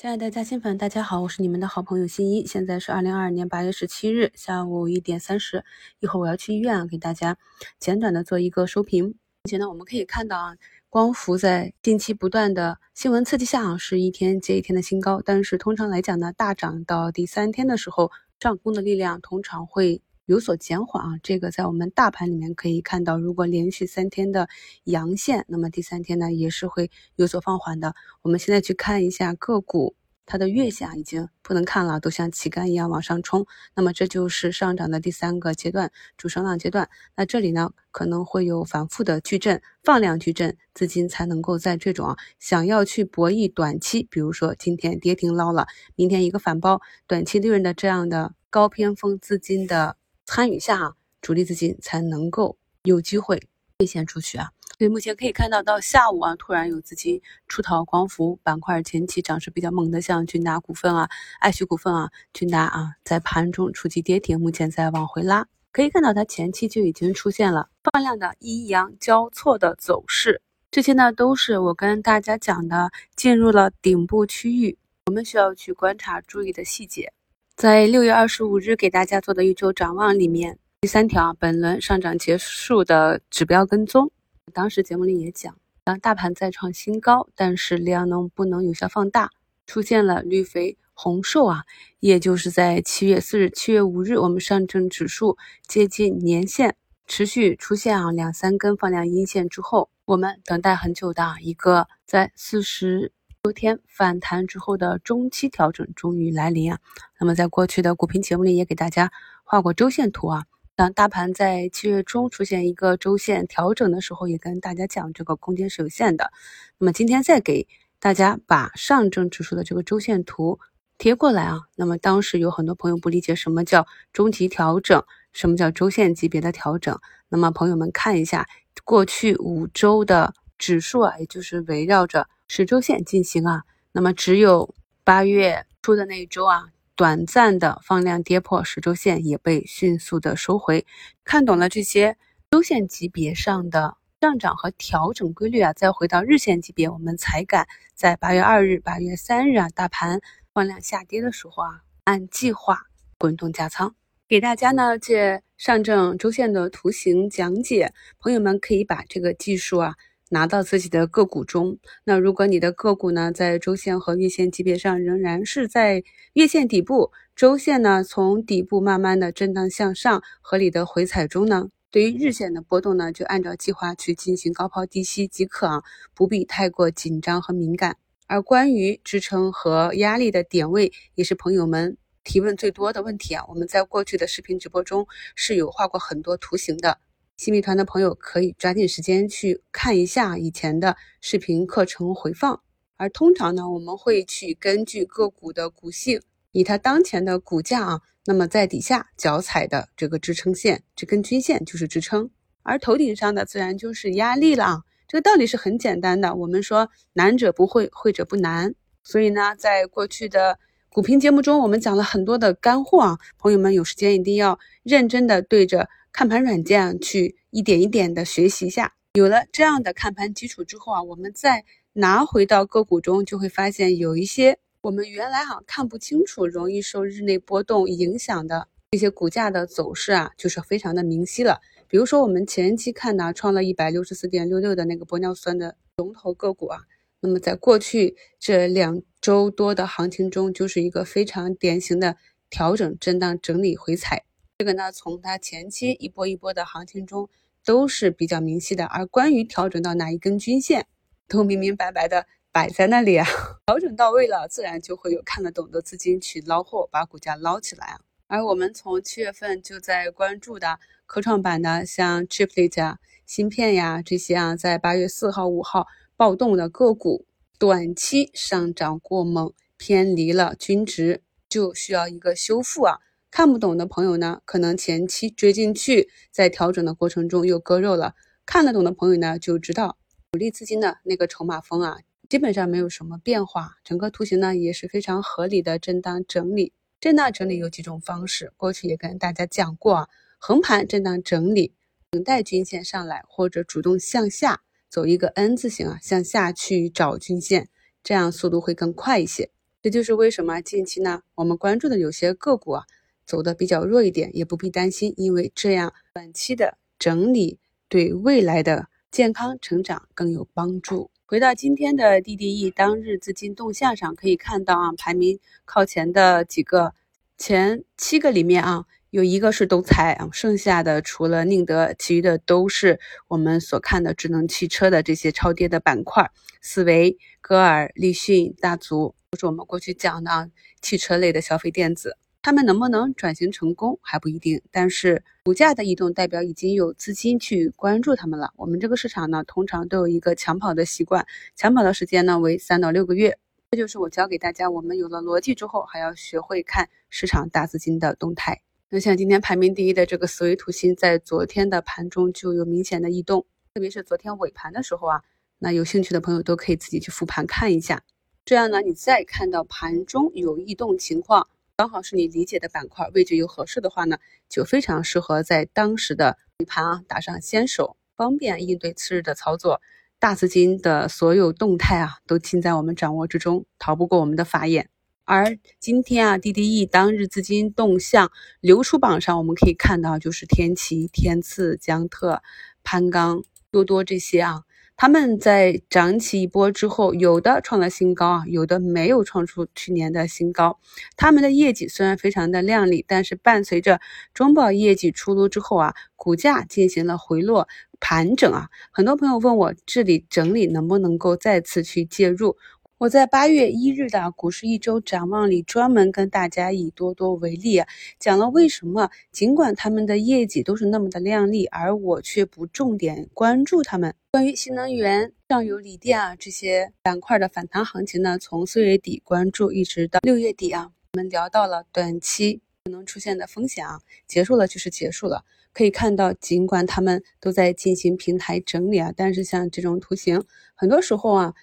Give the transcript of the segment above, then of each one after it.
亲爱的嘉兴粉，大家好，我是你们的好朋友新一。现在是二零二二年八月十七日下午一点三十，一会儿我要去医院啊，给大家简短的做一个收评。目前呢，我们可以看到啊，光伏在近期不断的新闻刺激下啊，是一天接一天的新高。但是通常来讲呢，大涨到第三天的时候，上攻的力量通常会。有所减缓啊，这个在我们大盘里面可以看到，如果连续三天的阳线，那么第三天呢也是会有所放缓的。我们现在去看一下个股。它的月线啊已经不能看了，都像旗杆一样往上冲，那么这就是上涨的第三个阶段，主升浪阶段。那这里呢可能会有反复的矩阵，放量矩阵，资金才能够在这种啊想要去博弈短期，比如说今天跌停捞了，明天一个反包，短期利润的这样的高偏锋资金的参与下啊，主力资金才能够有机会兑现出去啊。所以目前可以看到，到下午啊，突然有资金出逃光伏板块，前期涨势比较猛的，像俊达股份啊、爱旭股份啊、俊达啊，在盘中触及跌停，目前在往回拉。可以看到，它前期就已经出现了放量的阴阳交错的走势，这些呢都是我跟大家讲的进入了顶部区域，我们需要去观察注意的细节。在六月二十五日给大家做的一周展望里面，第三条，本轮上涨结束的指标跟踪。当时节目里也讲，当大盘再创新高，但是量能不能有效放大，出现了绿肥红瘦啊，也就是在七月四日、七月五日，我们上证指数接近年线，持续出现啊两三根放量阴线之后，我们等待很久的一个在四十多天反弹之后的中期调整终于来临啊。那么在过去的股评节目里也给大家画过周线图啊。那大盘在七月中出现一个周线调整的时候，也跟大家讲这个空间是有限的。那么今天再给大家把上证指数的这个周线图贴过来啊。那么当时有很多朋友不理解什么叫中级调整，什么叫周线级别的调整。那么朋友们看一下过去五周的指数啊，也就是围绕着十周线进行啊。那么只有八月初的那一周啊。短暂的放量跌破十周线，也被迅速的收回。看懂了这些周线级别上的上涨和调整规律啊，再回到日线级别，我们才敢在八月二日、八月三日啊，大盘放量下跌的时候啊，按计划滚动加仓。给大家呢借上证周线的图形讲解，朋友们可以把这个技术啊。拿到自己的个股中，那如果你的个股呢，在周线和月线级别上仍然是在月线底部，周线呢从底部慢慢的震荡向上，合理的回踩中呢，对于日线的波动呢，就按照计划去进行高抛低吸即可啊，不必太过紧张和敏感。而关于支撑和压力的点位，也是朋友们提问最多的问题啊，我们在过去的视频直播中是有画过很多图形的。新米团的朋友可以抓紧时间去看一下以前的视频课程回放。而通常呢，我们会去根据个股的股性，以它当前的股价啊，那么在底下脚踩的这个支撑线，这根均线就是支撑，而头顶上的自然就是压力了啊。这个道理是很简单的。我们说难者不会，会者不难。所以呢，在过去的股评节目中，我们讲了很多的干货啊，朋友们有时间一定要认真的对着。看盘软件去一点一点的学习一下，有了这样的看盘基础之后啊，我们再拿回到个股中，就会发现有一些我们原来哈看不清楚，容易受日内波动影响的这些股价的走势啊，就是非常的明晰了。比如说我们前期看呢创了一百六十四点六六的那个玻尿酸的龙头个股啊，那么在过去这两周多的行情中，就是一个非常典型的调整、震荡、整理、回踩。这个呢，从它前期一波一波的行情中都是比较明晰的，而关于调整到哪一根均线，都明明白白的摆在那里啊。调整到位了，自然就会有看得懂的资金去捞货，把股价捞起来啊。而我们从七月份就在关注的科创板的，像 Chiplet 啊、芯片呀这些啊，在八月四号、五号暴动的个股，短期上涨过猛，偏离了均值，就需要一个修复啊。看不懂的朋友呢，可能前期追进去，在调整的过程中又割肉了；看得懂的朋友呢，就知道主力资金的那个筹码峰啊，基本上没有什么变化。整个图形呢也是非常合理的震荡整理。震荡整理有几种方式，过去也跟大家讲过啊，横盘震荡整理，等待均线上来，或者主动向下走一个 N 字形啊，向下去找均线，这样速度会更快一些。这就是为什么近期呢，我们关注的有些个股啊走的比较弱一点，也不必担心，因为这样短期的整理对未来的健康成长更有帮助。回到今天的 DDE 当日资金动向上，可以看到啊，排名靠前的几个前七个里面啊，有一个是东财啊，剩下的除了宁德，其余的都是我们所看的智能汽车的这些超跌的板块，思维、歌尔、立讯、大族，都是我们过去讲的汽车类的消费电子。他们能不能转型成功还不一定，但是股价的异动代表已经有资金去关注他们了。我们这个市场呢，通常都有一个抢跑的习惯，抢跑的时间呢为三到六个月。这就是我教给大家，我们有了逻辑之后，还要学会看市场大资金的动态。那像今天排名第一的这个思维图形，在昨天的盘中就有明显的异动，特别是昨天尾盘的时候啊，那有兴趣的朋友都可以自己去复盘看一下。这样呢，你再看到盘中有异动情况。刚好是你理解的板块位置又合适的话呢，就非常适合在当时的尾盘啊打上先手，方便应对次日的操作。大资金的所有动态啊，都尽在我们掌握之中，逃不过我们的法眼。而今天啊，DDE 当日资金动向流出榜上，我们可以看到，就是天齐、天赐、江特、攀钢、多多这些啊。他们在涨起一波之后，有的创了新高啊，有的没有创出去年的新高。他们的业绩虽然非常的靓丽，但是伴随着中报业绩出炉之后啊，股价进行了回落盘整啊。很多朋友问我，这里整理能不能够再次去介入？我在八月一日的股市一周展望里，专门跟大家以多多为例，讲了为什么尽管他们的业绩都是那么的靓丽，而我却不重点关注他们。关于新能源、上游锂电啊这些板块的反弹行情呢，从四月底关注一直到六月底啊，我们聊到了短期可能出现的风险啊，结束了就是结束了。可以看到，尽管他们都在进行平台整理啊，但是像这种图形，很多时候啊。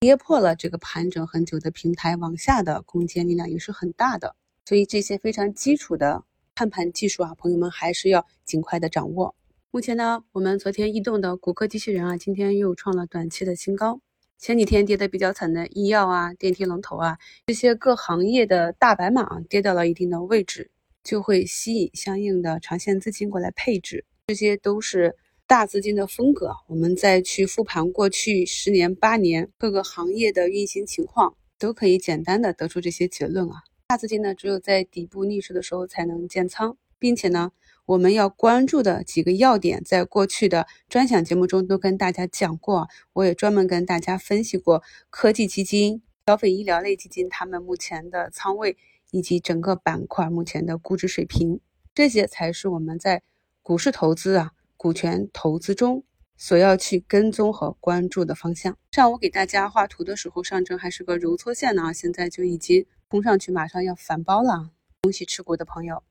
跌破了这个盘整很久的平台，往下的空间力量也是很大的，所以这些非常基础的看盘技术啊，朋友们还是要尽快的掌握。目前呢，我们昨天异动的谷歌机器人啊，今天又创了短期的新高。前几天跌的比较惨的医药啊、电梯龙头啊这些各行业的大白马啊跌到了一定的位置，就会吸引相应的长线资金过来配置，这些都是。大资金的风格，我们再去复盘过去十年、八年各个行业的运行情况，都可以简单的得出这些结论啊。大资金呢，只有在底部逆势的时候才能建仓，并且呢，我们要关注的几个要点，在过去的专享节目中都跟大家讲过，我也专门跟大家分析过科技基金、消费医疗类基金他们目前的仓位以及整个板块目前的估值水平，这些才是我们在股市投资啊。股权投资中所要去跟踪和关注的方向。上午给大家画图的时候，上证还是个揉搓线呢，现在就已经冲上去，马上要反包了。恭喜持股的朋友。